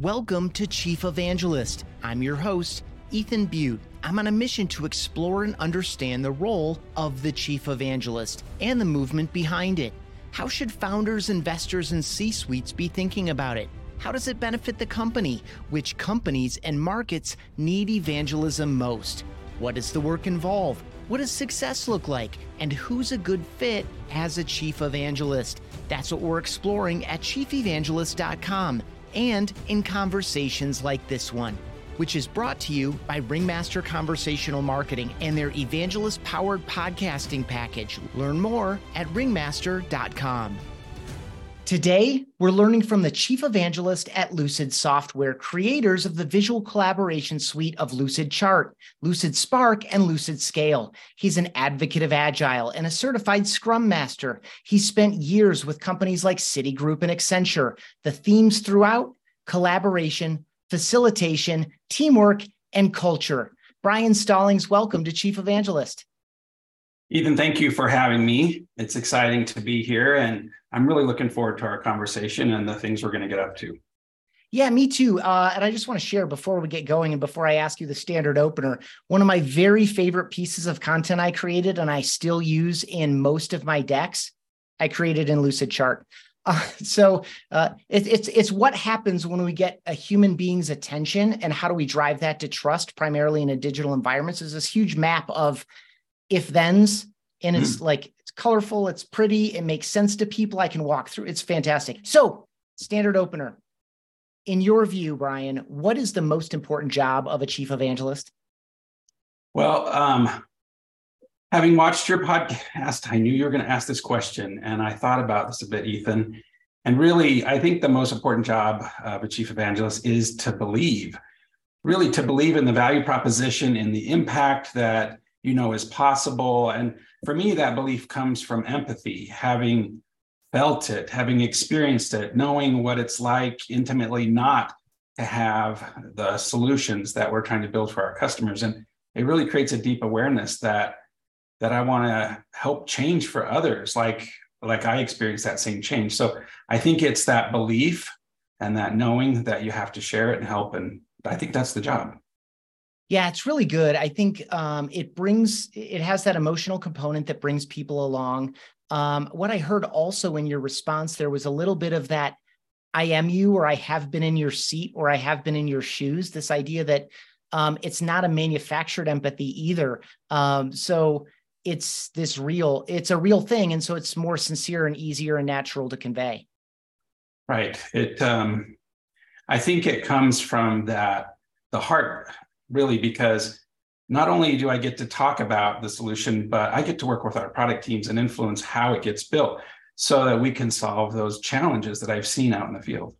Welcome to Chief Evangelist. I'm your host, Ethan Beute. I'm on a mission to explore and understand the role of the Chief Evangelist and the movement behind it. How should founders, investors, and C suites be thinking about it? How does it benefit the company? Which companies and markets need evangelism most? What does the work involve? What does success look like? And who's a good fit as a chief evangelist? That's what we're exploring at chiefevangelist.com and in conversations like this one, which is brought to you by Ringmaster Conversational Marketing and their evangelist powered podcasting package. Learn more at ringmaster.com. Today, we're learning from the chief evangelist at Lucid Software, creators of the visual collaboration suite of Lucidchart, Lucid Spark, and Lucidscale. He's an advocate of Agile and a certified Scrum Master. He spent years with companies like Citigroup and Accenture. The themes throughout collaboration, facilitation, teamwork, and culture. Bryan Stallings, welcome to Chief Evangelist. Ethan, thank you for having me. It's exciting to be here, and I'm really looking forward to our conversation and the things we're going to get up to. Yeah, me too. Uh, and I just want to share before we get going and before I ask you the standard opener, one of my very favorite pieces of content I created and I still use in most of my decks, I created in Lucidchart. Uh, so uh, it, it's it's what happens when we get a human being's attention and how do we drive that to trust, primarily in a digital environment. So there's this huge map of if thens and it's mm. like colorful it's pretty it makes sense to people i can walk through it's fantastic. So standard opener. In your view bryan what is the most important job of a chief evangelist? Well um, having watched your podcast i knew you were going to ask this question and i thought about this a bit ethan. And really i think the most important job of a chief evangelist is to believe really to believe in the value proposition in the impact that you know is possible. And for me that belief comes from empathy having felt it having experienced it knowing what it's like intimately not to have the solutions that we're trying to build for our customers. And it really creates a deep awareness that that i want to help change for others like like i experienced that same change. So i think it's that belief and that knowing that you have to share it and help. And i think that's the job yeah, it's really good. I think um, it brings it has that emotional component that brings people along. Um, what I heard also in your response, there was a little bit of that I am you, or I have been in your seat, or I have been in your shoes. This idea that um, it's not a manufactured empathy either. Um, so it's this real, it's a real thing, and so it's more sincere and easier and natural to convey. Right. It. Um, I think it comes from that the heart really because not only do I get to talk about the solution, but I get to work with our product teams and influence how it gets built so that we can solve those challenges that I've seen out in the field.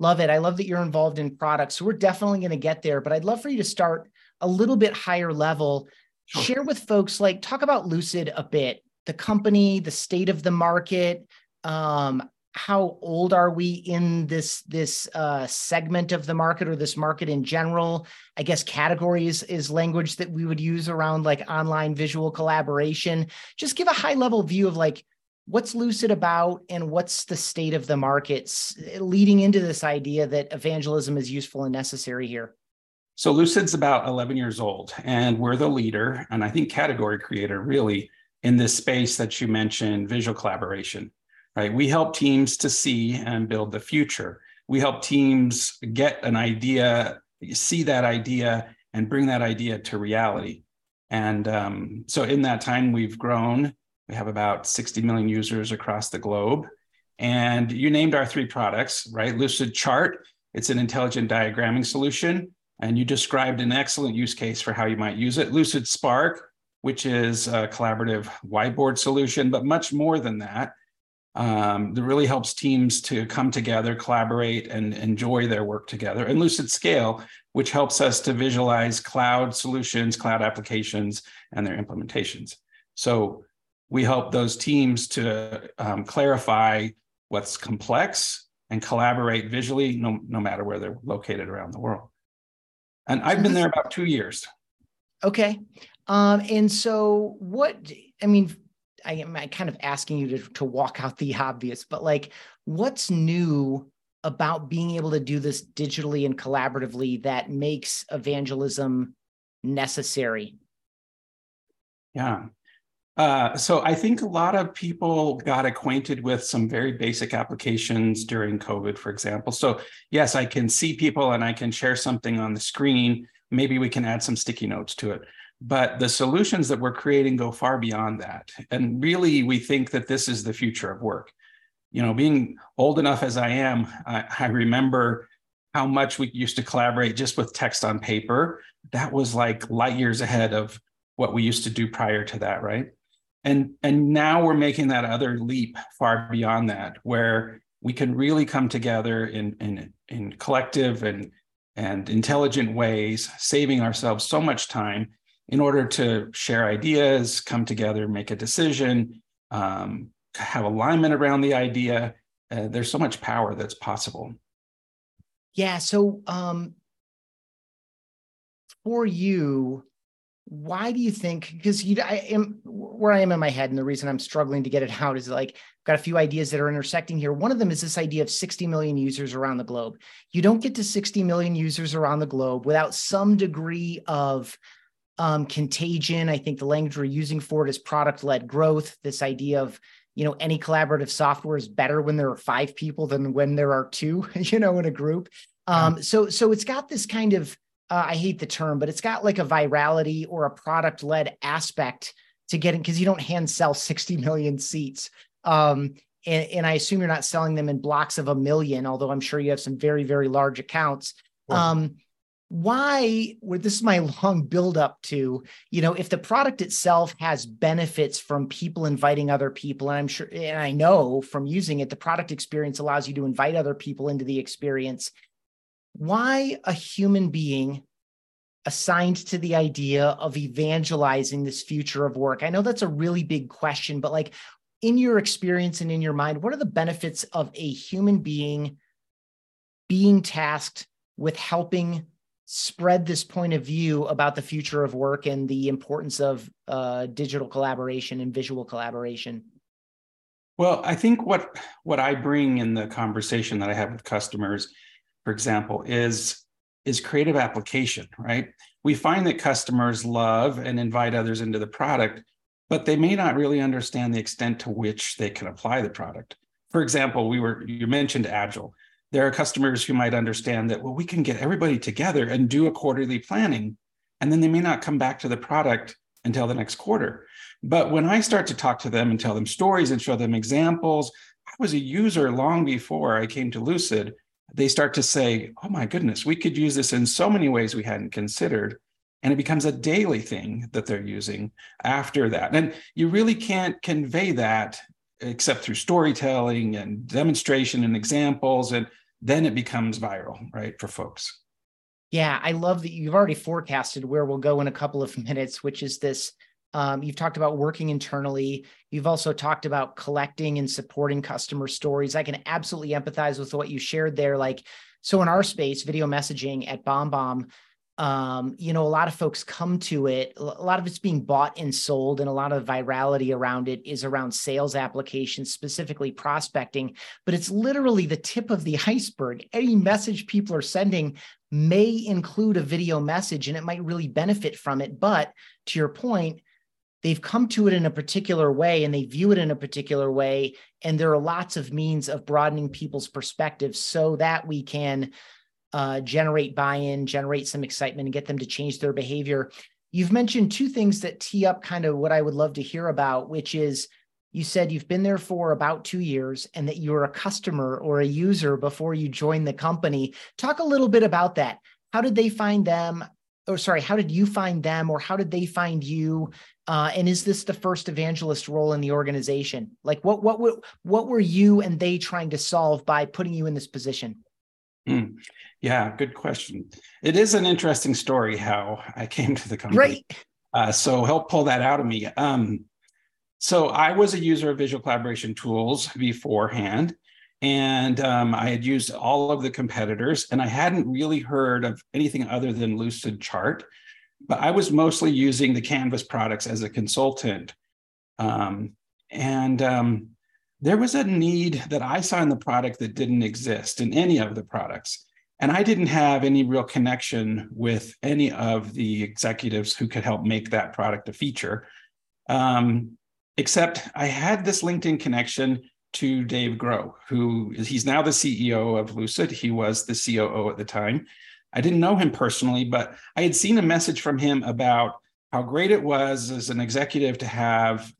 Love it. I love that you're involved in products. So we're definitely going to get there, but I'd love for you to start a little bit higher level. Sure. Share with folks, like, talk about Lucid a bit, the company, the state of the market, um, how old are we in this this uh, segment of the market or this market in general? I guess categories is language that we would use around like online visual collaboration. Just give a high level view of like what's Lucid about and what's the state of the markets leading into this idea that evangelism is useful and necessary here. So Lucid's about 11 years old and we're the leader and I think category creator really in this space that you mentioned, visual collaboration right? We help teams to see and build the future. We help teams get an idea, see that idea, and bring that idea to reality. And um, so in that time, we've grown. We have about 60 million users across the globe. And you named our three products, right? Lucidchart, it's an intelligent diagramming solution. And you described an excellent use case for how you might use it. Lucidspark, which is a collaborative whiteboard solution, but much more than that um, that really helps teams to come together, collaborate, and enjoy their work together. And Lucidscale, which helps us to visualize cloud solutions, cloud applications, and their implementations. So we help those teams to um, clarify what's complex and collaborate visually, no, no matter where they're located around the world. And I've been there about two years. Okay. Um, and so, what, I mean, I am kind of asking you to, to walk out the obvious, but like what's new about being able to do this digitally and collaboratively that makes evangelism necessary? Yeah. Uh, so I think a lot of people got acquainted with some very basic applications during COVID, for example. So yes, I can see people and I can share something on the screen. Maybe we can add some sticky notes to it. But the solutions that we're creating go far beyond that. And really, we think that this is the future of work. You know, being old enough as I am, I, I remember how much we used to collaborate just with text on paper. That was like light years ahead of what we used to do prior to that, right? and and now we're making that other leap far beyond that where we can really come together in in in collective and and intelligent ways saving ourselves so much time in order to share ideas come together make a decision um, have alignment around the idea uh, there's so much power that's possible. Yeah so um for you why do you think because you i am where i am in my head and the reason i'm struggling to get it out is like I've got a few ideas that are intersecting here. One of them is this idea of 60 million users around the globe. You don't get to 60 million users around the globe without some degree of um, contagion i think the language we're using for it is product led growth this idea of you know any collaborative software is better when there are five people than when there are two you know in a group um, so so it's got this kind of uh, I hate the term, but it's got like a virality or a product led aspect to getting because you don't hand sell 60 million seats. Um, and, and, I assume you're not selling them in blocks of a million, although I'm sure you have some very, very large accounts. Um, why well, this is my long build up to you know if the product itself has benefits from people inviting other people and i'm sure and i know from using it the product experience allows you to invite other people into the experience why a human being assigned to the idea of evangelizing this future of work? I know that's a really big question, but like in your experience and in your mind, what are the benefits of a human being being tasked with helping spread this point of view about the future of work and the importance of uh, digital collaboration and visual collaboration? Well, I think what what I bring in the conversation that I have with customers for example, is is creative application, right? We find that customers love and invite others into the product, but they may not really understand the extent to which they can apply the product. For example, we were you mentioned agile. There are customers who might understand that well we can get everybody together and do a quarterly planning and then they may not come back to the product until the next quarter. But when I start to talk to them and tell them stories and show them examples, I was a user long before I came to Lucid they start to say, oh my goodness, we could use this in so many ways we hadn't considered. And it becomes a daily thing that they're using after that. And you really can't convey that except through storytelling and demonstration and examples. And then it becomes viral, right, for folks. Yeah, I love that you've already forecasted where we'll go in a couple of minutes, which is this um, you've talked about working internally. You've also talked about collecting and supporting customer stories. I can absolutely empathize with what you shared there. Like, so in our space, video messaging at BombBomb, um, you know, a lot of folks come to it. A lot of it's being bought and sold, and a lot of virality around it is around sales applications, specifically prospecting. But it's literally the tip of the iceberg. Any message people are sending may include a video message, and it might really benefit from it. But to your point, they've come to it in a particular way and they view it in a particular way and there are lots of means of broadening people's perspectives so that we can uh, generate buy-in generate some excitement and get them to change their behavior you've mentioned two things that tee up kind of what i would love to hear about which is you said you've been there for about two years and that you were a customer or a user before you joined the company talk a little bit about that how did they find them or sorry, how did you find them or how did they find you? Uh, and is this the first evangelist role in the organization? Like what what what what were you and they trying to solve by putting you in this position? Mm. Yeah, good question. It is an interesting story how I came to the company. Right. Uh, so help pull that out of me. Um, so I was a user of visual collaboration tools beforehand, and um, I had used all of the competitors, and I hadn't really heard of anything other than Lucidchart. But I was mostly using the Canvas products as a consultant, um, and um, there was a need that I saw in the product that didn't exist in any of the products. And I didn't have any real connection with any of the executives who could help make that product a feature. Um, except I had this LinkedIn connection to Dave Grow, who he's now the CEO of Lucid. He was the COO at the time. I didn't know him personally, but I had seen a message from him about how great it was as an executive to have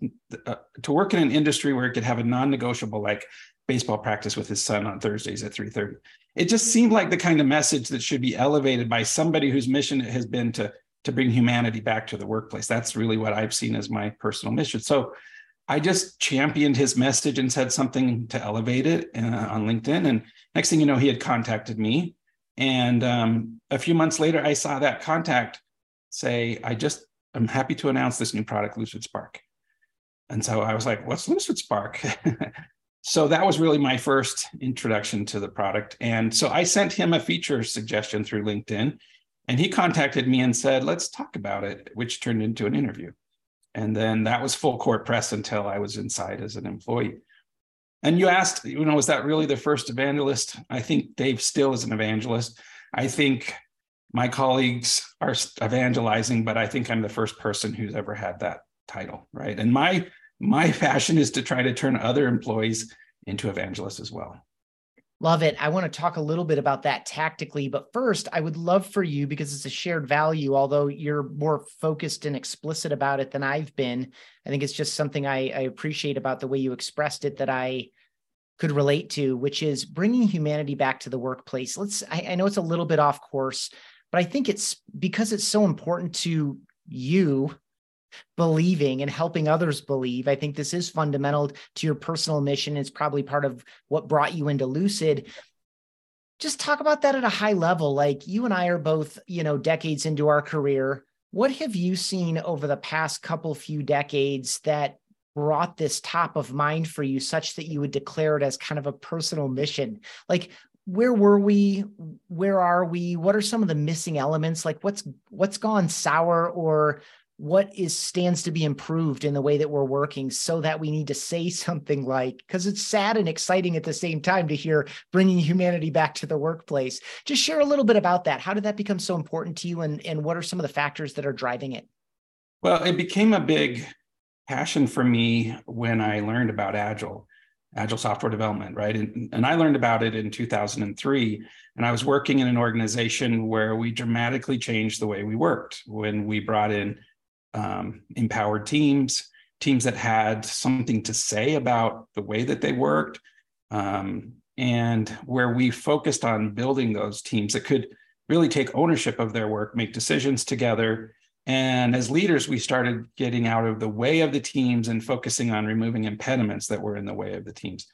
uh, to work in an industry where it could have a non-negotiable like baseball practice with his son on Thursdays at 3:30. It just seemed like the kind of message that should be elevated by somebody whose mission it has been to to bring humanity back to the workplace. That's really what I've seen as my personal mission. So I just championed his message and said something to elevate it uh, on LinkedIn. And next thing you know, he had contacted me. And um, a few months later, I saw that contact say, I just, I'm happy to announce this new product, Lucidspark. And so I was like, what's Lucidspark? so that was really my first introduction to the product. And so I sent him a feature suggestion through LinkedIn. And he contacted me and said, let's talk about it, which turned into an interview. And then that was full court press until I was inside as an employee. And you asked, you know, was that really the first evangelist? I think Dave still is an evangelist. I think my colleagues are evangelizing, but I think I'm the first person who's ever had that title, right? And my my passion is to try to turn other employees into evangelists as well. Love it. I want to talk a little bit about that tactically, but first, I would love for you because it's a shared value, although you're more focused and explicit about it than I've been. I think it's just something I, I appreciate about the way you expressed it that I could relate to, which is bringing humanity back to the workplace. Let's, I, I know it's a little bit off course, but I think it's because it's so important to you believing and helping others believe. I think this is fundamental to your personal mission. It's probably part of what brought you into Lucid. Just talk about that at a high level. Like you and I are both, you know, decades into our career. What have you seen over the past couple few decades that brought this top of mind for you such that you would declare it as kind of a personal mission? Like where were we? Where are we? What are some of the missing elements? Like what's what's gone sour or what is stands to be improved in the way that we're working so that we need to say something like because it's sad and exciting at the same time to hear bringing humanity back to the workplace just share a little bit about that. How did that become so important to you and and what are some of the factors that are driving it? Well it became a big passion for me when i learned about agile agile software development right and, and i learned about it in 2003 and i was working in an organization where we dramatically changed the way we worked when we brought in um, empowered teams, teams that had something to say about the way that they worked, um, and where we focused on building those teams that could really take ownership of their work, make decisions together. And as leaders, we started getting out of the way of the teams and focusing on removing impediments that were in the way of the teams.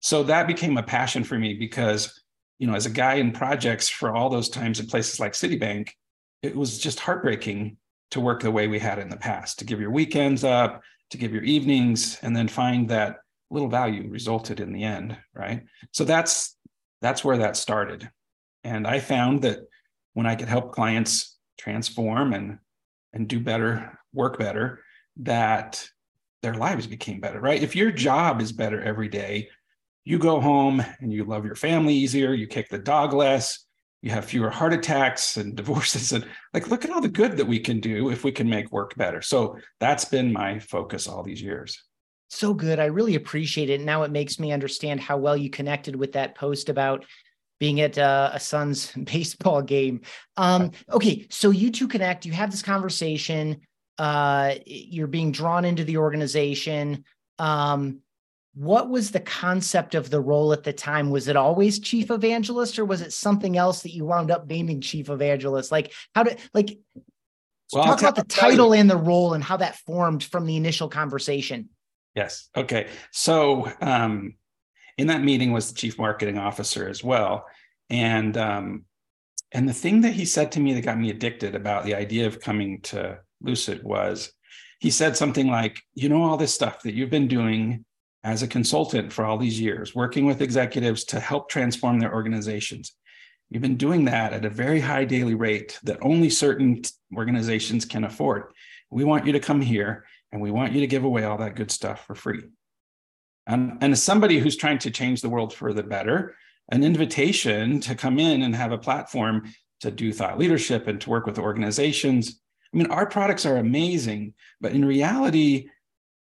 So that became a passion for me because, you know, as a guy in projects for all those times in places like Citibank, it was just heartbreaking to work the way we had in the past, to give your weekends up, to give your evenings, and then find that little value resulted in the end, right? So that's that's where that started. And I found that when I could help clients transform and and do better, work better, that their lives became better, right? If your job is better every day, you go home and you love your family easier, you kick the dog less, you have fewer heart attacks and divorces and like look at all the good that we can do if we can make work better. So that's been my focus all these years. So good. I really appreciate it. Now it makes me understand how well you connected with that post about being at uh, a son's baseball game um, okay so you two connect you have this conversation uh, you're being drawn into the organization um, what was the concept of the role at the time? Was it always chief evangelist or was it something else that you wound up naming chief evangelist? Like how did like well, talk about the title and the role and how that formed from the initial conversation. Yes. Okay. So um in that meeting was the chief marketing officer as well. And um and the thing that he said to me that got me addicted about the idea of coming to Lucid was he said something like, you know, all this stuff that you've been doing as a consultant for all these years, working with executives to help transform their organizations. You've been doing that at a very high daily rate that only certain organizations can afford. We want you to come here and we want you to give away all that good stuff for free. Um, and, and as somebody who's trying to change the world for the better, an invitation to come in and have a platform to do thought leadership and to work with organizations. I mean, our products are amazing, but in reality,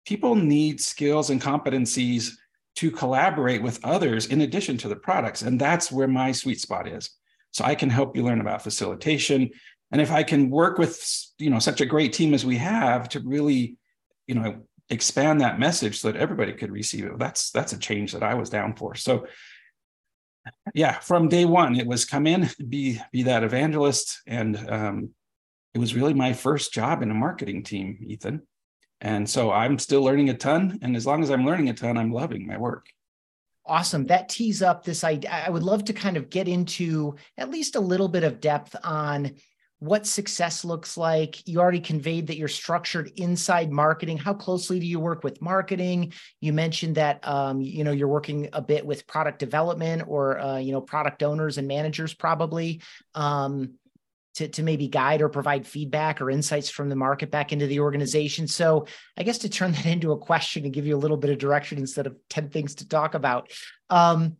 people need skills and competencies to collaborate with others in addition to the products. And that's where my sweet spot is. So I can help you learn about facilitation. And if I can work with, you know, such a great team as we have to really, you know, expand that message so that everybody could receive it, that's that's a change that I was down for. So yeah, from day one, it was come in, be be that evangelist, and um, it was really my first job in a marketing team, Ethan. And so I'm still learning a ton. And as long as I'm learning a ton, I'm loving my work. Awesome. That tees up this idea. I would love to kind of get into at least a little bit of depth on what success looks like. You already conveyed that you're structured inside marketing. How closely do you work with marketing? You mentioned that um, you know you're working a bit with product development or uh, you know product owners and managers probably. Um, to, to maybe guide or provide feedback or insights from the market back into the organization. So, I guess to turn that into a question and give you a little bit of direction instead of 10 things to talk about, um,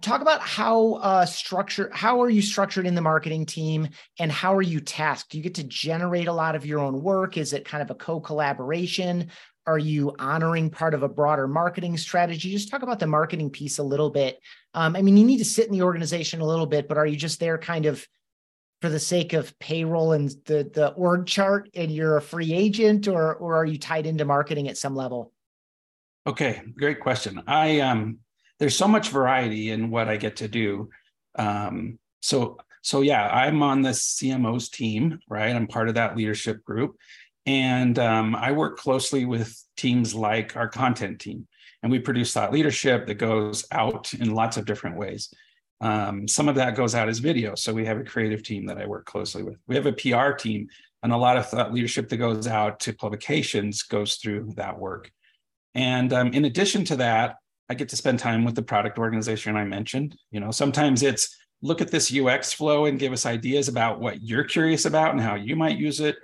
talk about how uh, structure how are you structured in the marketing team and how are you tasked? Do you get to generate a lot of your own work? Is it kind of a co-collaboration? Are you honoring part of a broader marketing strategy? Just talk about the marketing piece a little bit. Um, i mean you need to sit in the organization a little bit but are you just there kind of for the sake of payroll and the the org chart and you're a free agent or or are you tied into marketing at some level? Okay great question. I um there's so much variety in what i get to do um so so yeah i'm on the cmo's team right i'm part of that leadership group and um, i work closely with teams like our content team and we produce thought leadership that goes out in lots of different ways um, some of that goes out as video. So we have a creative team that I work closely with. We have a PR team, and a lot of thought leadership that goes out to publications goes through that work. And um, in addition to that, I get to spend time with the product organization I mentioned. You know, sometimes it's look at this UX flow and give us ideas about what you're curious about and how you might use it.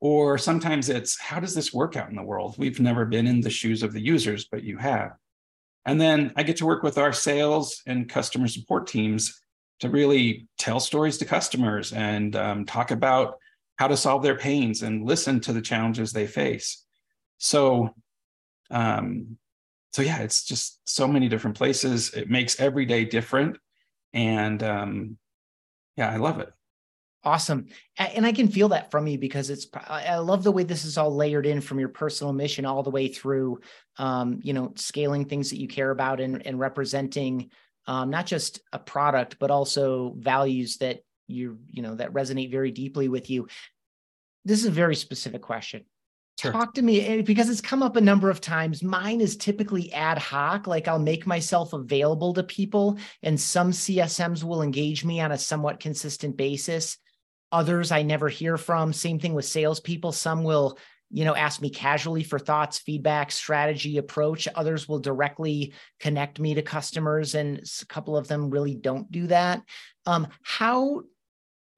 Or sometimes it's how does this work out in the world? We've never been in the shoes of the users, but you have. And then I get to work with our sales and customer support teams to really tell stories to customers and um, talk about how to solve their pains and listen to the challenges they face. So, um, so yeah, it's just so many different places. It makes every day different, and um, yeah, I love it. Awesome. And I can feel that from you because it's, I love the way this is all layered in from your personal mission all the way through, um, you know, scaling things that you care about and, and representing um, not just a product, but also values that you, you know, that resonate very deeply with you. This is a very specific question. Sure. Talk to me eh, because it's come up a number of times. Mine is typically ad hoc, like I'll make myself available to people, and some CSMs will engage me on a somewhat consistent basis. Others I never hear from. Same thing with salespeople. Some will, you know, ask me casually for thoughts, feedback, strategy, approach. Others will directly connect me to customers, and a couple of them really don't do that. Um, how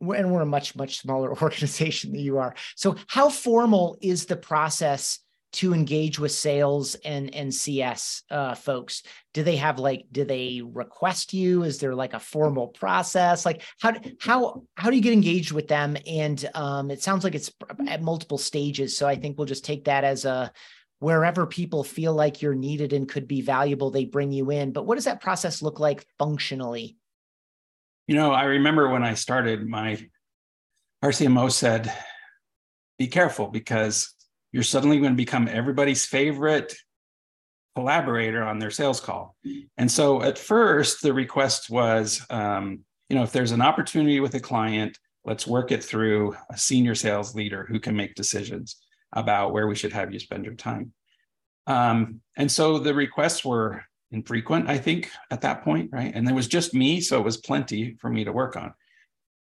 and we're a much much smaller organization than you are. So how formal is the process to engage with sales and and CS uh, folks? Do they have like do they request you? Is there like a formal process? Like how how how do you get engaged with them? And um, it sounds like it's at multiple stages. So I think we'll just take that as a wherever people feel like you're needed and could be valuable, they bring you in. But what does that process look like functionally? You know, I remember when I started, my RCMO said, "Be careful because." you're suddenly going to become everybody's favorite collaborator on their sales call. And so at first, the request was, um, you know, if there's an opportunity with a client, let's work it through a senior sales leader who can make decisions about where we should have you spend your time. Um, and so the requests were infrequent, I think, at that point, right? And there was just me, so it was plenty for me to work on.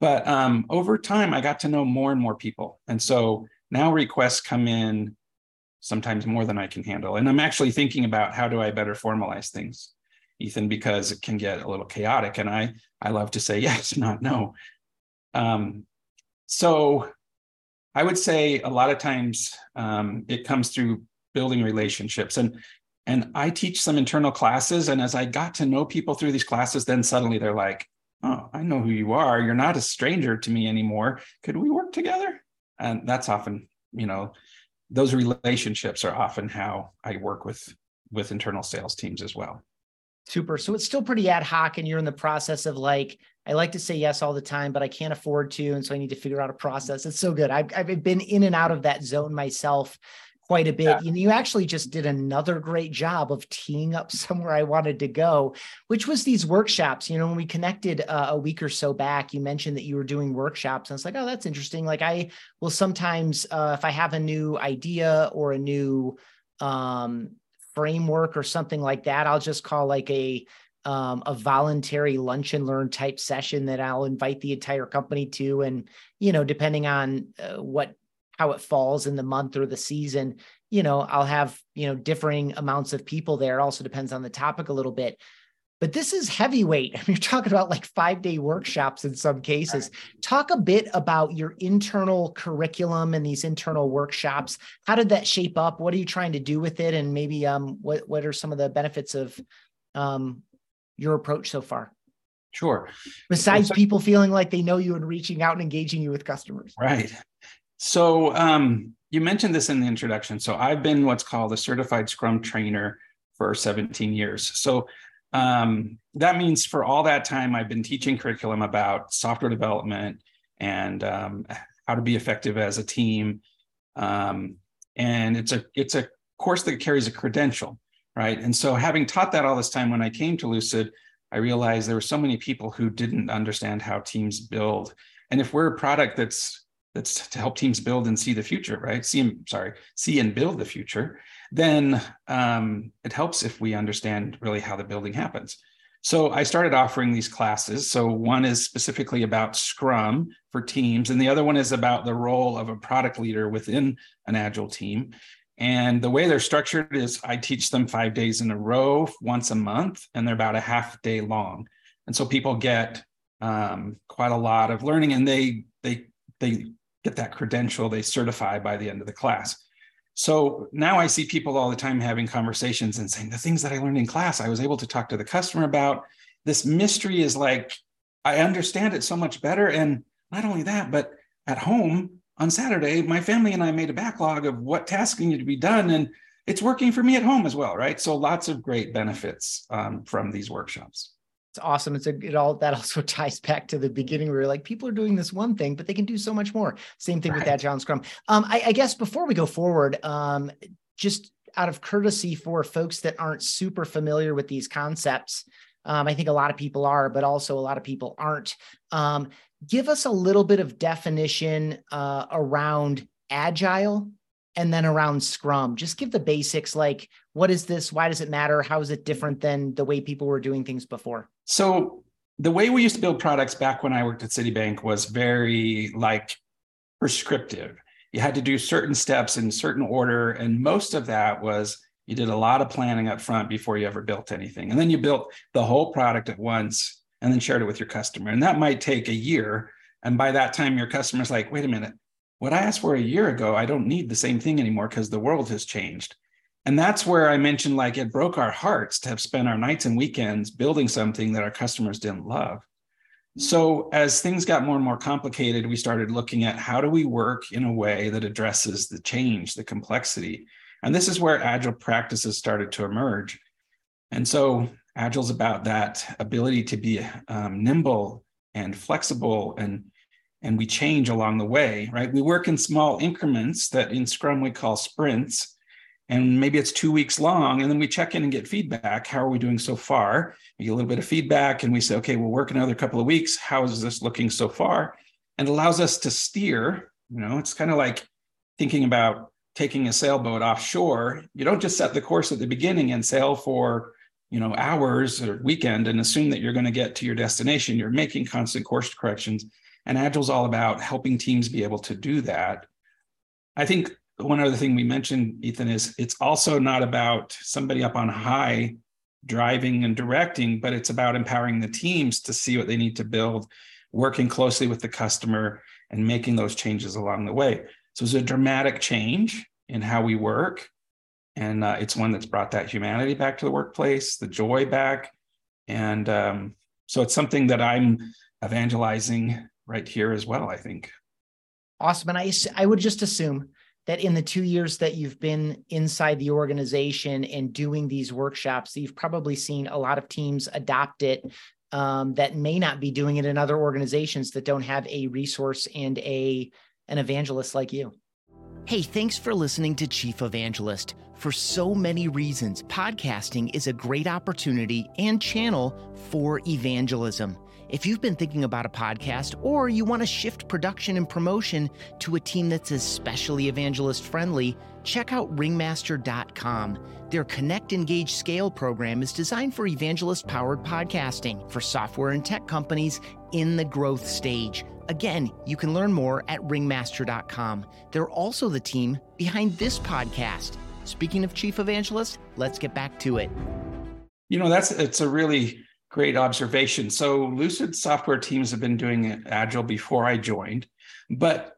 But um, over time, I got to know more and more people. And so now requests come in sometimes more than I can handle. And I'm actually thinking about how do I better formalize things, Ethan, because it can get a little chaotic. And I I love to say yes, not no. Um, so I would say a lot of times um, it comes through building relationships. And And I teach some internal classes. And as I got to know people through these classes, then suddenly they're like, oh, I know who you are. You're not a stranger to me anymore. Could we work together? And that's often, you know, those relationships are often how I work with with internal sales teams as well. Super. So it's still pretty ad hoc, and you're in the process of like, I like to say yes all the time, but I can't afford to. And so I need to figure out a process. It's so good. I've, I've been in and out of that zone myself quite a bit. Yeah. You, you actually just did another great job of teeing up somewhere I wanted to go, which was these workshops. You know, when we connected uh, a week or so back, you mentioned that you were doing workshops. And it's like, oh, that's interesting. Like I will sometimes, uh, if I have a new idea or a new um, framework or something like that, I'll just call like a um, a voluntary lunch and learn type session that I'll invite the entire company to. And, you know, depending on uh, what, how it falls in the month or the season, you know, I'll have, you know, differing amounts of people there. It also depends on the topic a little bit. But this is heavyweight. I mean, you're talking about like five day workshops in some cases. Talk a bit about your internal curriculum and these internal workshops. How did that shape up? What are you trying to do with it? And maybe um, what, what are some of the benefits of um, your approach so far? Sure. Besides so, people feeling like they know you and reaching out and engaging you with customers. Right. So um, you mentioned this in the introduction. So I've been what's called a certified Scrum trainer for 17 years. So um, that means for all that time, I've been teaching curriculum about software development and um, how to be effective as a team. Um, and it's a it's a course that carries a credential right? And so, having taught that all this time, when I came to Lucid, I realized there were so many people who didn't understand how teams build. And if we're a product that's that's to help teams build and see the future, right? See, sorry, see and build the future. Then um, it helps if we understand really how the building happens. So I started offering these classes. So one is specifically about Scrum for teams, and the other one is about the role of a product leader within an agile team. And the way they're structured is I teach them five days in a row, once a month, and they're about a half day long. And so people get um, quite a lot of learning, and they they they get that credential, they certify by the end of the class. So now I see people all the time having conversations and saying the things that I learned in class, I was able to talk to the customer about. This mystery is like I understand it so much better, and not only that, but at home on Saturday, my family and I made a backlog of what tasks need to be done, and it's working for me at home as well, right? So lots of great benefits um, from these workshops. It's awesome. It's a it all that also ties back to the beginning where like people are doing this one thing, but they can do so much more. Same thing right. with that John Scrum. Um, I, I, guess before we go forward, um, just out of courtesy for folks that aren't super familiar with these concepts, um, I think a lot of people are, but also a lot of people aren't. Um, give us a little bit of definition uh, around agile and then around scrum just give the basics like what is this why does it matter how is it different than the way people were doing things before so the way we used to build products back when i worked at citibank was very like prescriptive you had to do certain steps in certain order and most of that was you did a lot of planning up front before you ever built anything and then you built the whole product at once and then shared it with your customer. And that might take a year. And by that time, your customer's like, wait a minute, what I asked for a year ago, I don't need the same thing anymore because the world has changed. And that's where I mentioned like it broke our hearts to have spent our nights and weekends building something that our customers didn't love. So as things got more and more complicated, we started looking at how do we work in a way that addresses the change, the complexity. And this is where agile practices started to emerge. And so Agile's about that ability to be um, nimble and flexible and and we change along the way, right? We work in small increments that in Scrum we call sprints, and maybe it's two weeks long, and then we check in and get feedback. How are we doing so far? We get a little bit of feedback, and we say, okay, we'll work another couple of weeks. How is this looking so far? And allows us to steer. You know, it's kind of like thinking about taking a sailboat offshore. You don't just set the course at the beginning and sail for you know hours or weekend and assume that you're going to get to your destination you're making constant course corrections and agile's all about helping teams be able to do that i think one other thing we mentioned ethan is it's also not about somebody up on high driving and directing but it's about empowering the teams to see what they need to build working closely with the customer and making those changes along the way so it's a dramatic change in how we work and uh, it's one that's brought that humanity back to the workplace, the joy back, and um, so it's something that I'm evangelizing right here as well. I think. Awesome, and I I would just assume that in the two years that you've been inside the organization and doing these workshops, you've probably seen a lot of teams adopt it um, that may not be doing it in other organizations that don't have a resource and a an evangelist like you. Hey, thanks for listening to Chief Evangelist. For so many reasons, podcasting is a great opportunity and channel for evangelism. If you've been thinking about a podcast or you want to shift production and promotion to a team that's especially evangelist friendly, check out ringmaster.com. Their Connect, Engage, Scale program is designed for evangelist powered podcasting for software and tech companies in the growth stage. Again, you can learn more at ringmaster.com. They're also the team behind this podcast. Speaking of chief evangelist, let's get back to it. You know, that's it's a really great observation. So Lucid software teams have been doing agile before I joined, but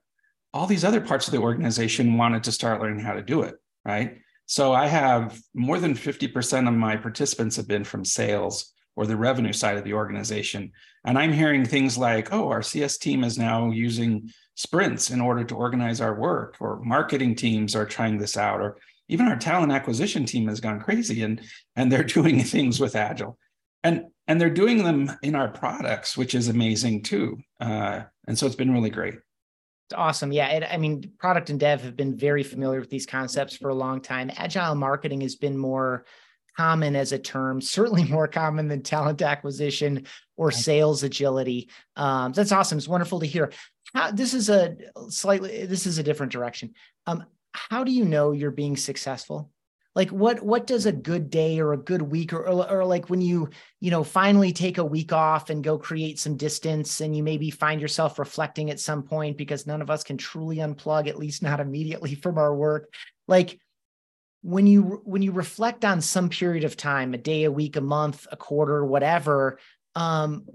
all these other parts of the organization wanted to start learning how to do it, right? So I have more than 50% of my participants have been from sales or the revenue side of the organization. And I'm hearing things like, oh, our CS team is now using sprints in order to organize our work, or marketing teams are trying this out, or even our talent acquisition team has gone crazy and, and they're doing things with Agile. And, and they're doing them in our products, which is amazing too. Uh, and so it's been really great. It's awesome. Yeah. It, I mean, product and dev have been very familiar with these concepts for a long time. Agile marketing has been more common as a term, certainly more common than talent acquisition or sales agility. Um, that's awesome. It's wonderful to hear. How, this is a slightly, this is a different direction. Um, how do you know you're being successful? Like what what does a good day or a good week or, or, or like when you you know finally take a week off and go create some distance and you maybe find yourself reflecting at some point because none of us can truly unplug at least not immediately from our work. Like when you when you reflect on some period of time a day a week a month a quarter whatever um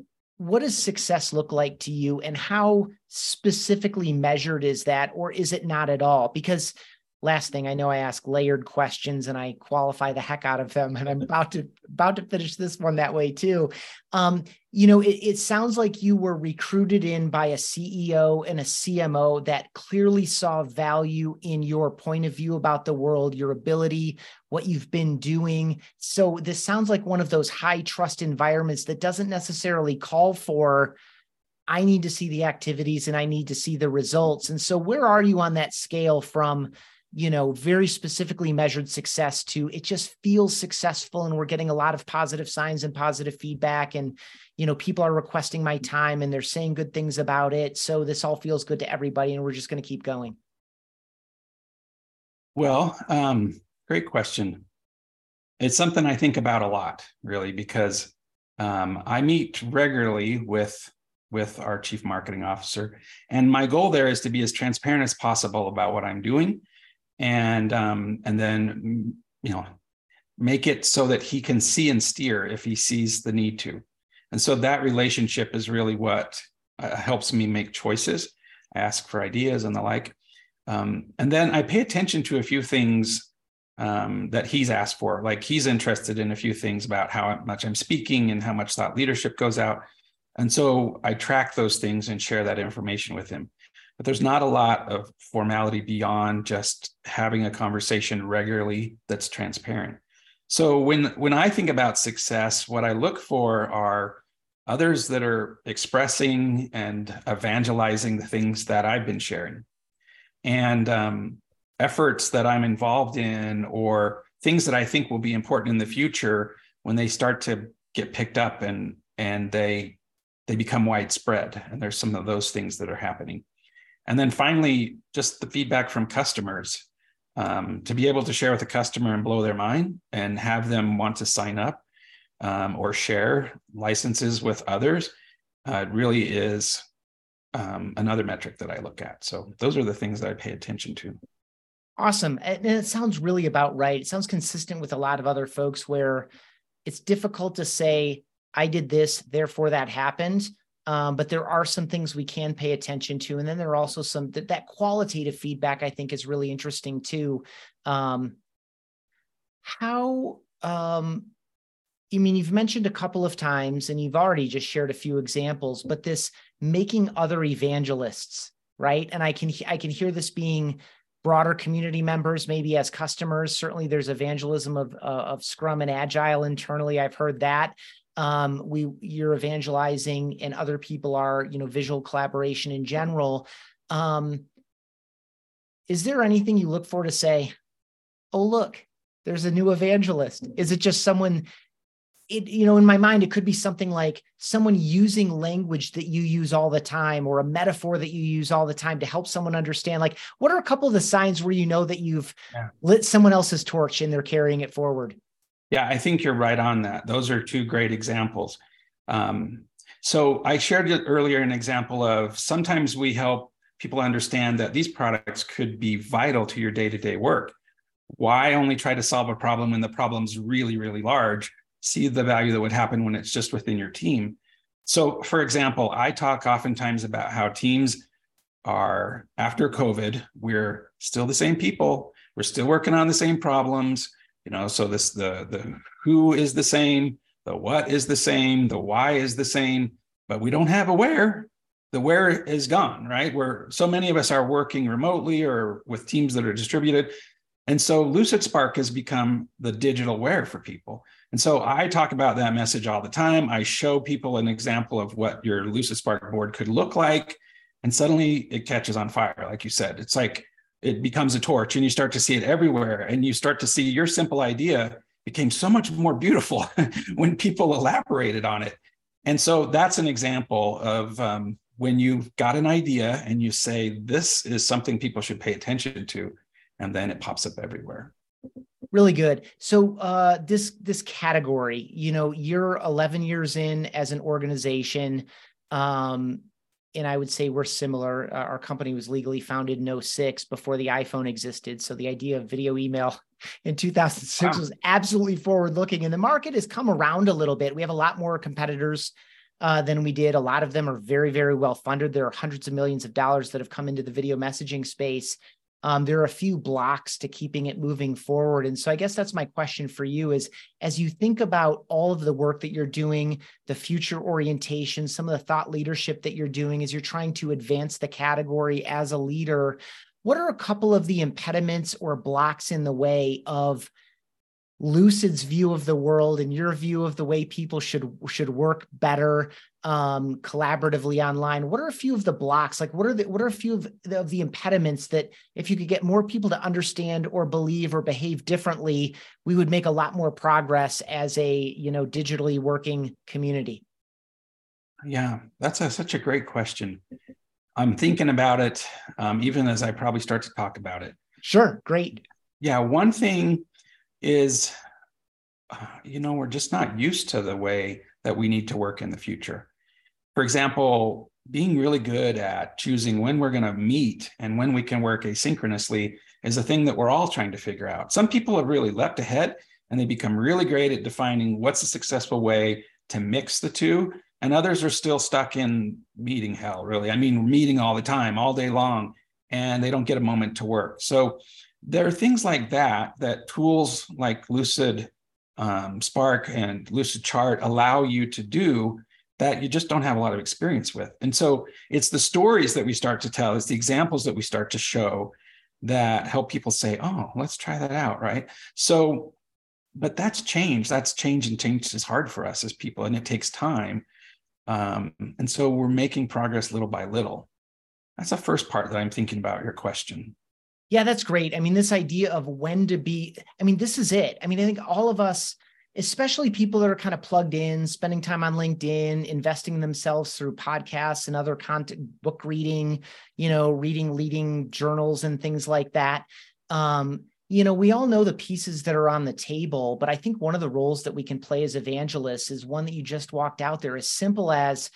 what does success look like to you and how specifically measured is that or is it not at all? Because last thing i know i ask layered questions and i qualify the heck out of them and i'm about to about to finish this one that way too um, you know it, it sounds like you were recruited in by a ceo and a cmo that clearly saw value in your point of view about the world your ability what you've been doing so this sounds like one of those high trust environments that doesn't necessarily call for I need to see the activities and I need to see the results. And so, where are you on that scale from you know, very specifically measured success to it just feels successful and we're getting a lot of positive signs and positive feedback and you know, people are requesting my time and they're saying good things about it. So this all feels good to everybody and we're just going to keep going. Well, um, great question. It's something I think about a lot, really, because um, I meet regularly with with our chief marketing officer, and my goal there is to be as transparent as possible about what I'm doing and um, and then you know make it so that he can see and steer if he sees the need to. And so that relationship is really what uh, helps me make choices. I ask for ideas and the like. Um, and then i pay attention to a few things um, that he's asked for. Like he's interested in a few things about how much i'm speaking and how much thought leadership goes out. And so i track those things and share that information with him but there's not a lot of formality beyond just having a conversation regularly that's transparent. So when when I think about success, what I look for are others that are expressing and evangelizing the things that I've been sharing, and um, efforts that I'm involved in, or things that I think will be important in the future when they start to get picked up and and they they become widespread. And there's some of those things that are happening. And then finally, just the feedback from customers um, to be able to share with the customer and blow their mind and have them want to sign up um, or share licenses with others uh, really is um, another metric that I look at. So those are the things that I pay attention to. Awesome. And it sounds really about right. It sounds consistent with a lot of other folks where it's difficult to say, I did this, therefore that happened. Um, but there are some things we can pay attention to. And then there are also some that, that qualitative feedback I think is really interesting too. Um, how um I mean, you've mentioned a couple of times and you've already just shared a few examples, but this making other evangelists, right? And I can I can hear this being broader community members, maybe as customers. Certainly, there's evangelism of uh, of Scrum and Agile internally. I've heard that. Um, we you're evangelizing, and other people are, you know, visual collaboration in general. Um, is there anything you look for to say, "Oh, look, there's a new evangelist"? Is it just someone it you know in my mind it could be something like someone using language that you use all the time or a metaphor that you use all the time to help someone understand like what are a couple of the signs where you know that you've yeah. lit someone else's torch and they're carrying it forward yeah i think you're right on that. Those are two great examples. Um, so i shared earlier an example of sometimes we help people understand that these products could be vital to your day-to-day work. Why only try to solve a problem when the problem's really really large? See the value that would happen when it's just within your team. So, for example, I talk oftentimes about how teams are after COVID, we're still the same people, we're still working on the same problems. You know, so this the the who is the same, the what is the same, the why is the same, but we don't have a where. The where is gone, right? Where so many of us are working remotely or with teams that are distributed. And so Lucidspark has become the digital where for people. And so I talk about that message all the time. I show people an example of what your Lucidspark board could look like. And suddenly it catches on fire, like you said. It's like it becomes a torch and you start to see it everywhere. And you start to see your simple idea became so much more beautiful when people elaborated on it. And so that's an example of um, when you've got an idea and you say, this is something people should pay attention to, and then it pops up everywhere really good so uh, this this category you know you're 11 years in as an organization um, and i would say we're similar uh, our company was legally founded in 06 before the iphone existed so the idea of video email in 2006 wow. was absolutely forward looking and the market has come around a little bit we have a lot more competitors uh, than we did. A lot of them are very, very well funded. There are hundreds of millions of dollars that have come into the video messaging space um, there are a few blocks to keeping it moving forward. And so I guess that's my question for you is as you think about all of the work that you're doing, the future orientation, some of the thought leadership that you're doing as you're trying to advance the category as a leader, what are a couple of the impediments or blocks in the way of Lucid's view of the world and your view of the way people should should work better um, collaboratively online. What are a few of the blocks? Like, what are the what are a few of the, of the impediments that if you could get more people to understand or believe or behave differently, we would make a lot more progress as a you know digitally working community. Yeah, that's a, such a great question. I'm thinking about it um, even as I probably start to talk about it. Sure, great. Yeah, one thing is, uh, you know, we're just not used to the way that we need to work in the future. For example, being really good at choosing when we're going to meet and when we can work asynchronously is a thing that we're all trying to figure out. Some people have really leapt ahead and they become really great at defining what's a successful way to mix the two. And others are still stuck in meeting hell, really. I mean, meeting all the time, all day long, and they don't get a moment to work. So there are things like that that tools like Lucid um, Spark and Lucidchart allow you to do that you just don't have a lot of experience with. And so it's the stories that we start to tell, it's the examples that we start to show that help people say, oh, let's try that out. Right. So, but that's change. That's change, and change is hard for us as people, and it takes time. Um, and so we're making progress little by little. That's the first part that I'm thinking about your question. Yeah, that's great. I mean, this idea of when to be, I mean, this is it. I mean, I think all of us, especially people that are kind of plugged in, spending time on LinkedIn, investing in themselves through podcasts and other content, book reading, you know, reading leading journals and things like that. Um, you know, we all know the pieces that are on the table, but I think one of the roles that we can play as evangelists is one that you just walked out there, as simple as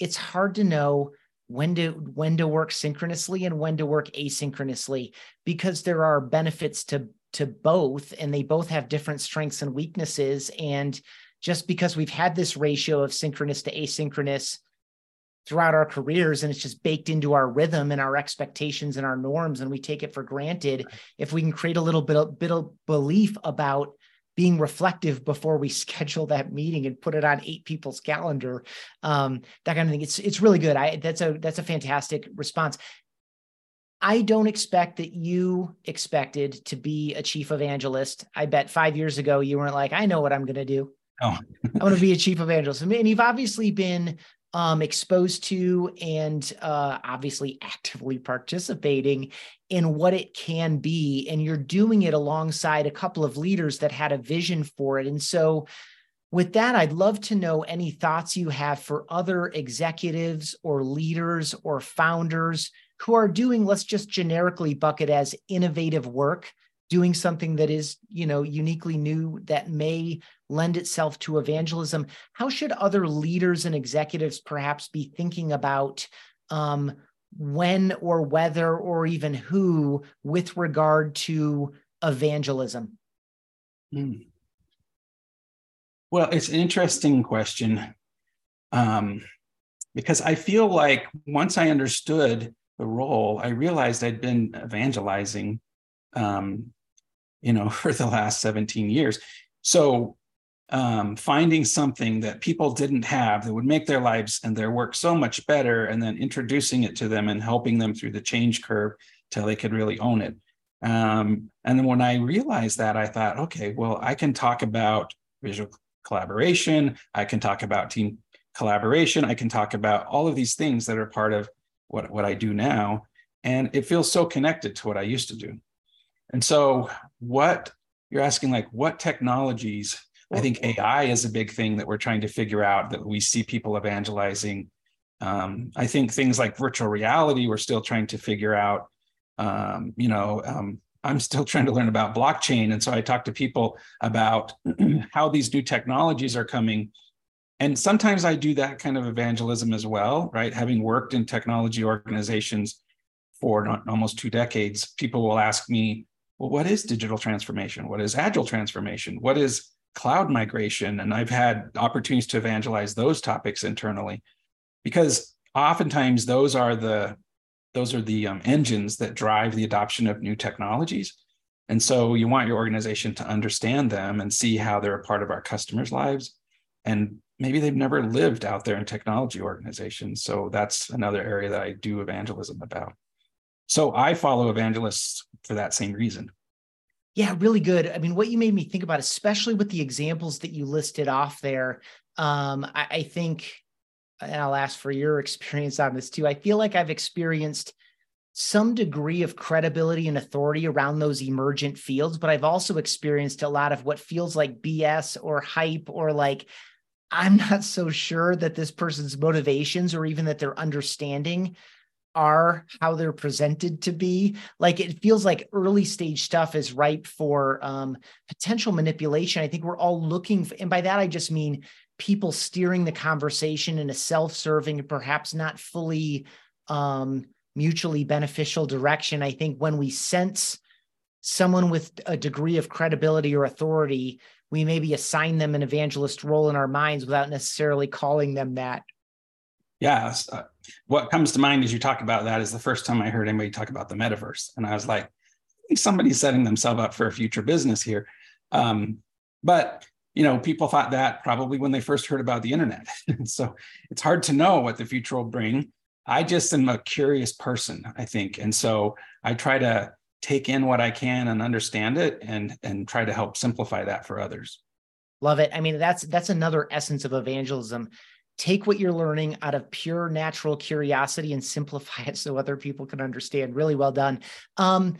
it's hard to know when to when to work synchronously and when to work asynchronously because there are benefits to to both and they both have different strengths and weaknesses. And just because we've had this ratio of synchronous to asynchronous throughout our careers and it's just baked into our rhythm and our expectations and our norms and we take it for granted if we can create a little bit of, bit of belief about being reflective before we schedule that meeting and put it on eight people's calendar um, that kind of thing it's it's really good. I that's a that's a fantastic response I don't expect that you expected to be a chief evangelist. I bet five years ago you weren't like, I know what I'm going to do. Oh. I'm going to be a chief evangelist. And you've obviously been um, exposed to and uh, obviously actively participating in what it can be. And you're doing it alongside a couple of leaders that had a vision for it. And so, with that, I'd love to know any thoughts you have for other executives or leaders or founders who are doing, let's just generically bucket as innovative work, doing something that is, you know, uniquely new that may lend itself to evangelism. How should other leaders and executives perhaps be thinking about um, when or whether or even who with regard to evangelism? Mm. Well, it's an interesting question um, because I feel like once I understood the role, I realized I'd been evangelizing, um, you know, for the last 17 years. So um, finding something that people didn't have that would make their lives and their work so much better, and then introducing it to them and helping them through the change curve till they could really own it. Um, and then when I realized that, I thought, okay, well, I can talk about visual collaboration. I can talk about team collaboration. I can talk about all of these things that are part of what, what I do now. And it feels so connected to what I used to do. And so, what you're asking, like, what technologies? I think AI is a big thing that we're trying to figure out that we see people evangelizing. Um, I think things like virtual reality, we're still trying to figure out. Um, you know, um, I'm still trying to learn about blockchain. And so I talk to people about how these new technologies are coming and sometimes I do that kind of evangelism as well, right? Having worked in technology organizations for almost two decades, people will ask me, well, what is digital transformation? What is agile transformation? What is cloud migration? And I've had opportunities to evangelize those topics internally because oftentimes those are the those are the um, engines that drive the adoption of new technologies. And so you want your organization to understand them and see how they're a part of our customers' lives and maybe they've never lived out there in technology organizations. So that's another area that I do evangelism about. So I follow evangelists for that same reason. Yeah, really good. I mean, what you made me think about, especially with the examples that you listed off there, um, I, I think, and I'll ask for your experience on this too. I feel like I've experienced some degree of credibility and authority around those emergent fields, but I've also experienced a lot of what feels like BS or hype or like I'm not so sure that this person's motivations or even that their understanding are how they're presented to be. Like it feels like early stage stuff is ripe for um, potential manipulation. I think we're all looking, for, and by that I just mean people steering the conversation in a self-serving, perhaps not fully um, mutually beneficial direction. I think when we sense someone with a degree of credibility or authority we maybe assign them an evangelist role in our minds without necessarily calling them that. Yeah. Uh, what comes to mind as you talk about that is the first time I heard anybody talk about the metaverse. And I was like, somebody's setting themselves up for a future business here. Um, but you know, people thought that probably when they first heard about the internet. so it's hard to know what the future will bring. I just am a curious person, I think. And so I try to take in what I can and understand it and and try to help simplify that for others. Love it. I mean, that's that's another essence of evangelism. Take what you're learning out of pure natural curiosity and simplify it so other people can understand. Really well done. Um,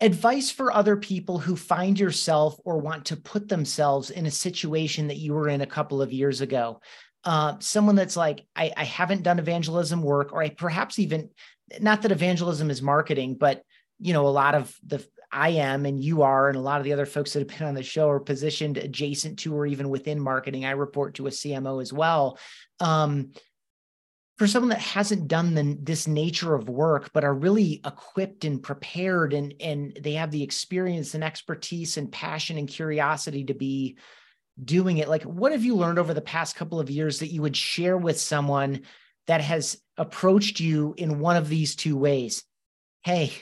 advice for other people who find yourself or want to put themselves in a situation that you were in a couple of years ago. Uh, someone that's like, I, I haven't done evangelism work, or I perhaps even not that evangelism is marketing, but you know, a lot of the I am and you are, and a lot of the other folks that have been on the show are positioned adjacent to or even within marketing. I report to a CMO as well. Um, for someone that hasn't done the, this nature of work, but are really equipped and prepared, and and they have the experience and expertise and passion and curiosity to be doing it. Like, what have you learned over the past couple of years that you would share with someone that has approached you in one of these two ways? Hey,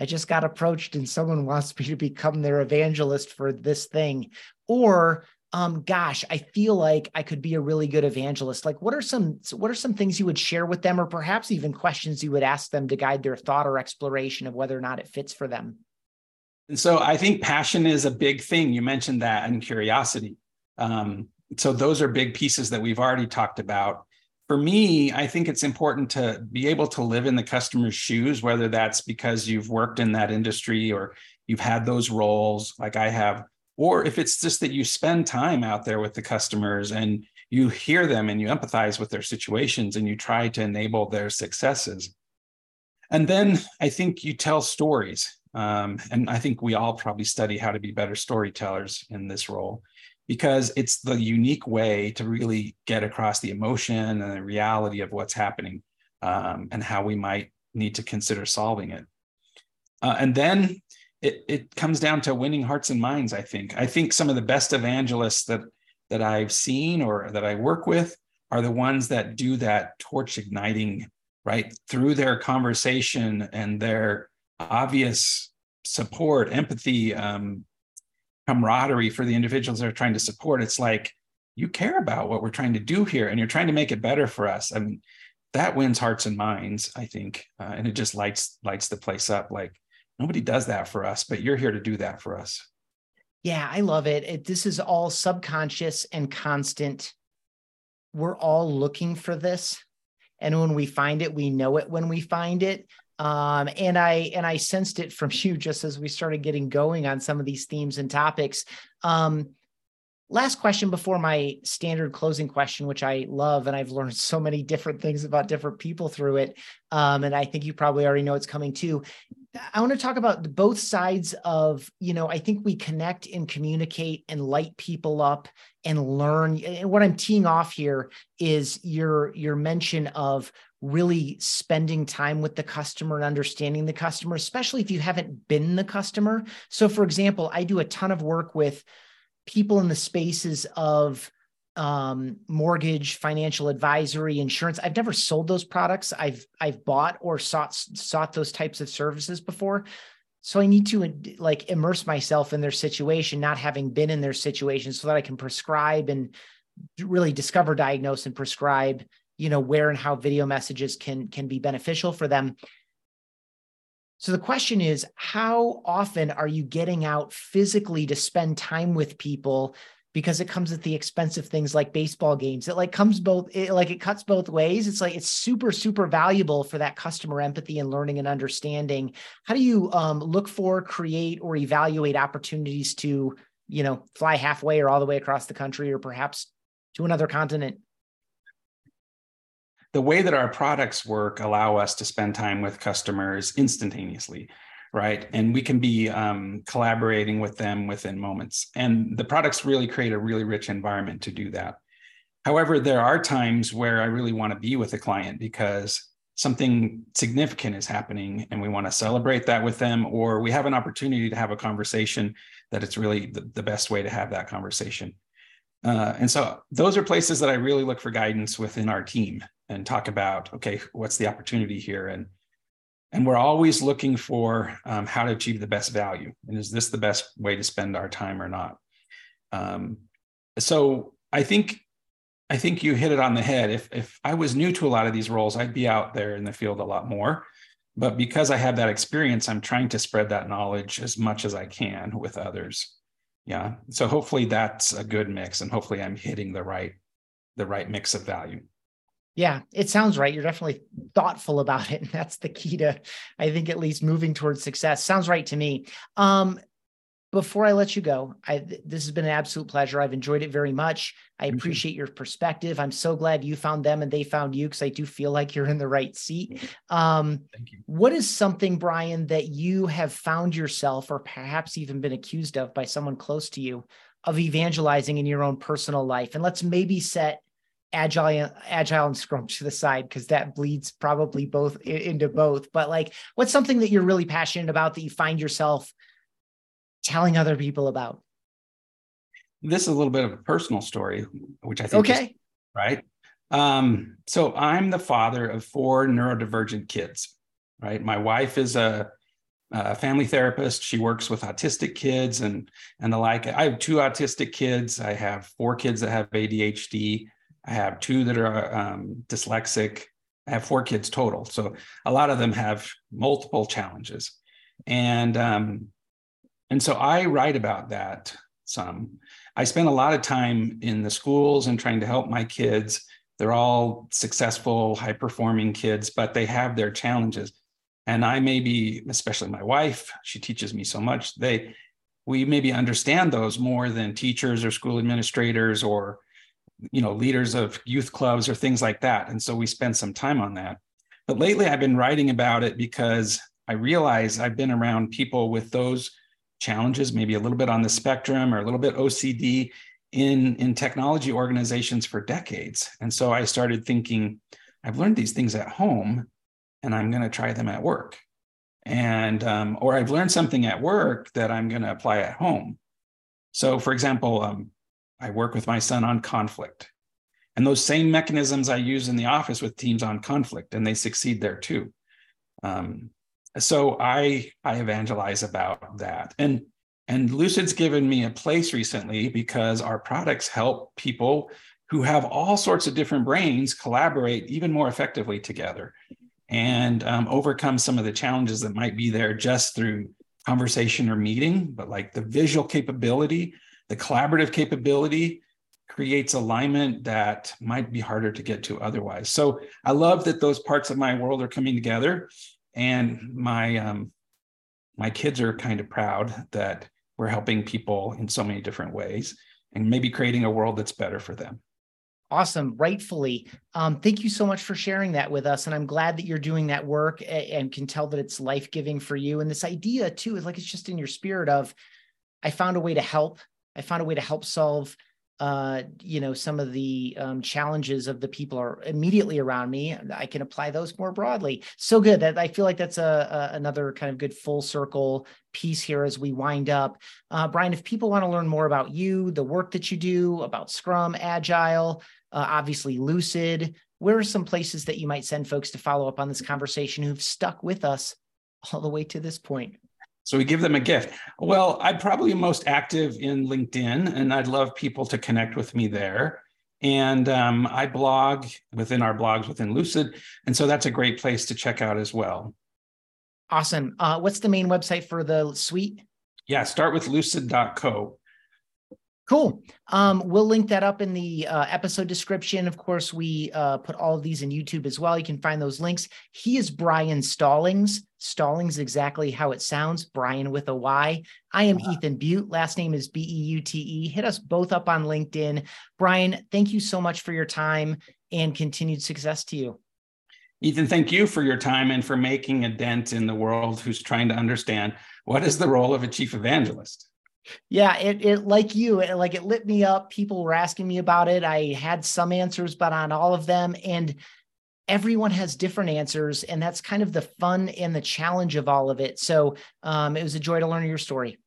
I just got approached and someone wants me to become their evangelist for this thing. Or um gosh i feel like i could be a really good evangelist. Like what are some what are some things you would share with them or perhaps even questions you would ask them to guide their thought or exploration of whether or not it fits for them? And so i think passion is a big thing. You mentioned that and curiosity. Um, so those are big pieces that we've already talked about for me, I think it's important to be able to live in the customer's shoes, whether that's because you've worked in that industry or you've had those roles like I have, or if it's just that you spend time out there with the customers and you hear them and you empathize with their situations and you try to enable their successes. And then I think you tell stories. Um, and I think we all probably study how to be better storytellers in this role because it's the unique way to really get across the emotion and the reality of what's happening um, and how we might need to consider solving it. Uh, and then it, it comes down to winning hearts and minds, I think. I think some of the best evangelists that, that I've seen or that I work with are the ones that do that torch igniting, right? Through their conversation and their obvious support, empathy, um, camaraderie for the individuals that are trying to support. It's like you care about what we're trying to do here, and you're trying to make it better for us. I mean, that wins hearts and minds, I think, uh, and it just lights lights the place up. Like nobody does that for us, but you're here to do that for us. Yeah, I love it. it this is all subconscious and constant. We're all looking for this. And when we find it, we know it when we find it. Um, and I and I sensed it from you just as we started getting going on some of these themes and topics. Um, last question before my standard closing question, which I love, and I've learned so many different things about different people through it. Um, and I think you probably already know it's coming too. I want to talk about both sides of, you know, I think we connect and communicate and light people up and learn. And what I'm teeing off here is your your mention of really spending time with the customer and understanding the customer, especially if you haven't been the customer. So, for example, I do a ton of work with people in the spaces of um, mortgage, financial advisory, insurance. I've never sold those products. I've I've bought or sought sought those types of services before. So I need to like immerse myself in their situation, not having been in their situation, so that I can prescribe and really discover, diagnose, and prescribe you know where and how video messages can can be beneficial for them. So the question is how often are you getting out physically to spend time with people? Because it comes at the expense of things like baseball games. It like comes both it, like it cuts both ways. It's like it's super super valuable for that customer empathy and learning and understanding. How do you um, look for create or evaluate opportunities to you know fly halfway or all the way across the country or perhaps to another continent the way that our products work allow us to spend time with customers instantaneously right? And we can be um, collaborating with them within moments. And the products really create a really rich environment to do that. However there are times where i really want to be with a client because something significant is happening and we want to celebrate that with them or we have an opportunity to have a conversation that it's really the, the best way to have that conversation uh, and so those are places that i really look for guidance within our team and talk about okay what's the opportunity here? And and we're always looking for um, how to achieve the best value and is this the best way to spend our time or not? Um, so i think i think you hit it on the head. If if i was new to a lot of these roles i'd be out there in the field a lot more. But because i have that experience i'm trying to spread that knowledge as much as i can with others yeah so hopefully that's a good mix and hopefully i'm hitting the right the right mix of value yeah, it sounds right. You're definitely thoughtful about it. And that's the key to, I think, at least moving towards success. Sounds right to me. Um, before I let you go, I, this has been an absolute pleasure. I've enjoyed it very much. I appreciate your perspective. I'm so glad you found them and they found you because I do feel like you're in the right seat. Um, Thank you. What is something, Bryan, that you have found yourself or perhaps even been accused of by someone close to you of evangelizing in your own personal life? And let's maybe set agile agile and scrum to the side because that bleeds probably both into both but like what's something that you're really passionate about that you find yourself telling other people about this is a little bit of a personal story which i think okay is, right um, so i'm the father of four neurodivergent kids right my wife is a a family therapist. She works with autistic kids and and the like. I have two autistic kids. I have four kids that have ADHD. I have two that are um, dyslexic. I have four kids total. So a lot of them have multiple challenges, and um, and so I write about that some. I spend a lot of time in the schools and trying to help my kids. They're all successful, high performing kids, but they have their challenges and i maybe especially my wife she teaches me so much they we maybe understand those more than teachers or school administrators or you know leaders of youth clubs or things like that and so we spend some time on that but lately i've been writing about it because i realize i've been around people with those challenges maybe a little bit on the spectrum or a little bit ocd in in technology organizations for decades and so i started thinking i've learned these things at home and I'm going to try them at work. And, um, or I've learned something at work that I'm going to apply at home. So, for example, um, I work with my son on conflict. And those same mechanisms I use in the office with teams on conflict, and they succeed there too. Um, so I I evangelize about that. And and Lucid's given me a place recently because our products help people who have all sorts of different brains collaborate even more effectively together and um, overcome some of the challenges that might be there just through conversation or meeting. But like the visual capability, the collaborative capability creates alignment that might be harder to get to otherwise. So I love that those parts of my world are coming together, and my um, my kids are kind of proud that we're helping people in so many different ways and maybe creating a world that's better for them. Awesome, rightfully. Um, thank you so much for sharing that with us. And I'm glad that you're doing that work and can tell that it's life giving for you. And this idea, too, is like it's just in your spirit of, I found a way to help. I found a way to help solve uh, you know, some of the um, challenges of the people are immediately around me. I can apply those more broadly. So good that I feel like that's a, a another kind of good full circle piece here as we wind up. Uh, Bryan, if people want to learn more about you, the work that you do, about Scrum, Agile, uh, obviously Lucid, where are some places that you might send folks to follow up on this conversation who've stuck with us all the way to this point? So we give them a gift. Well, I'm probably most active in LinkedIn, and I'd love people to connect with me there. And um, I blog within our blogs within Lucid. And so that's a great place to check out as well. Awesome. Uh, what's the main website for the suite? Yeah, start with lucid.co. Cool. Um, we'll link that up in the uh, episode description. Of course, we uh, put all of these in YouTube as well. You can find those links. He is Bryan Stallings. Stallings exactly how it sounds. Bryan with a Y. I am uh-huh. Ethan Beute. Last name is B E U T E. Hit us both up on LinkedIn. Bryan, thank you so much for your time and continued success to you. Ethan, thank you for your time and for making a dent in the world who's trying to understand what is the role of a chief evangelist. Yeah, it, it like you, it, like it lit me up. People were asking me about it. I had some answers, but on all of them, and everyone has different answers, and that's kind of the fun and the challenge of all of it. So um, it was a joy to learn your story.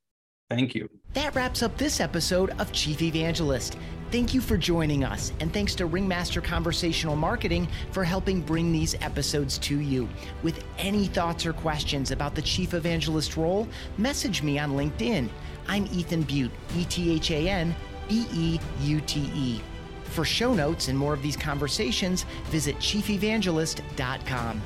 Thank you. That wraps up this episode of Chief Evangelist. Thank you for joining us, and thanks to Ringmaster Conversational Marketing for helping bring these episodes to you. With any thoughts or questions about the Chief Evangelist role, message me on LinkedIn. I'm Ethan Beute, E T H A N B E U T E. For show notes and more of these conversations, visit chiefevangelist.com.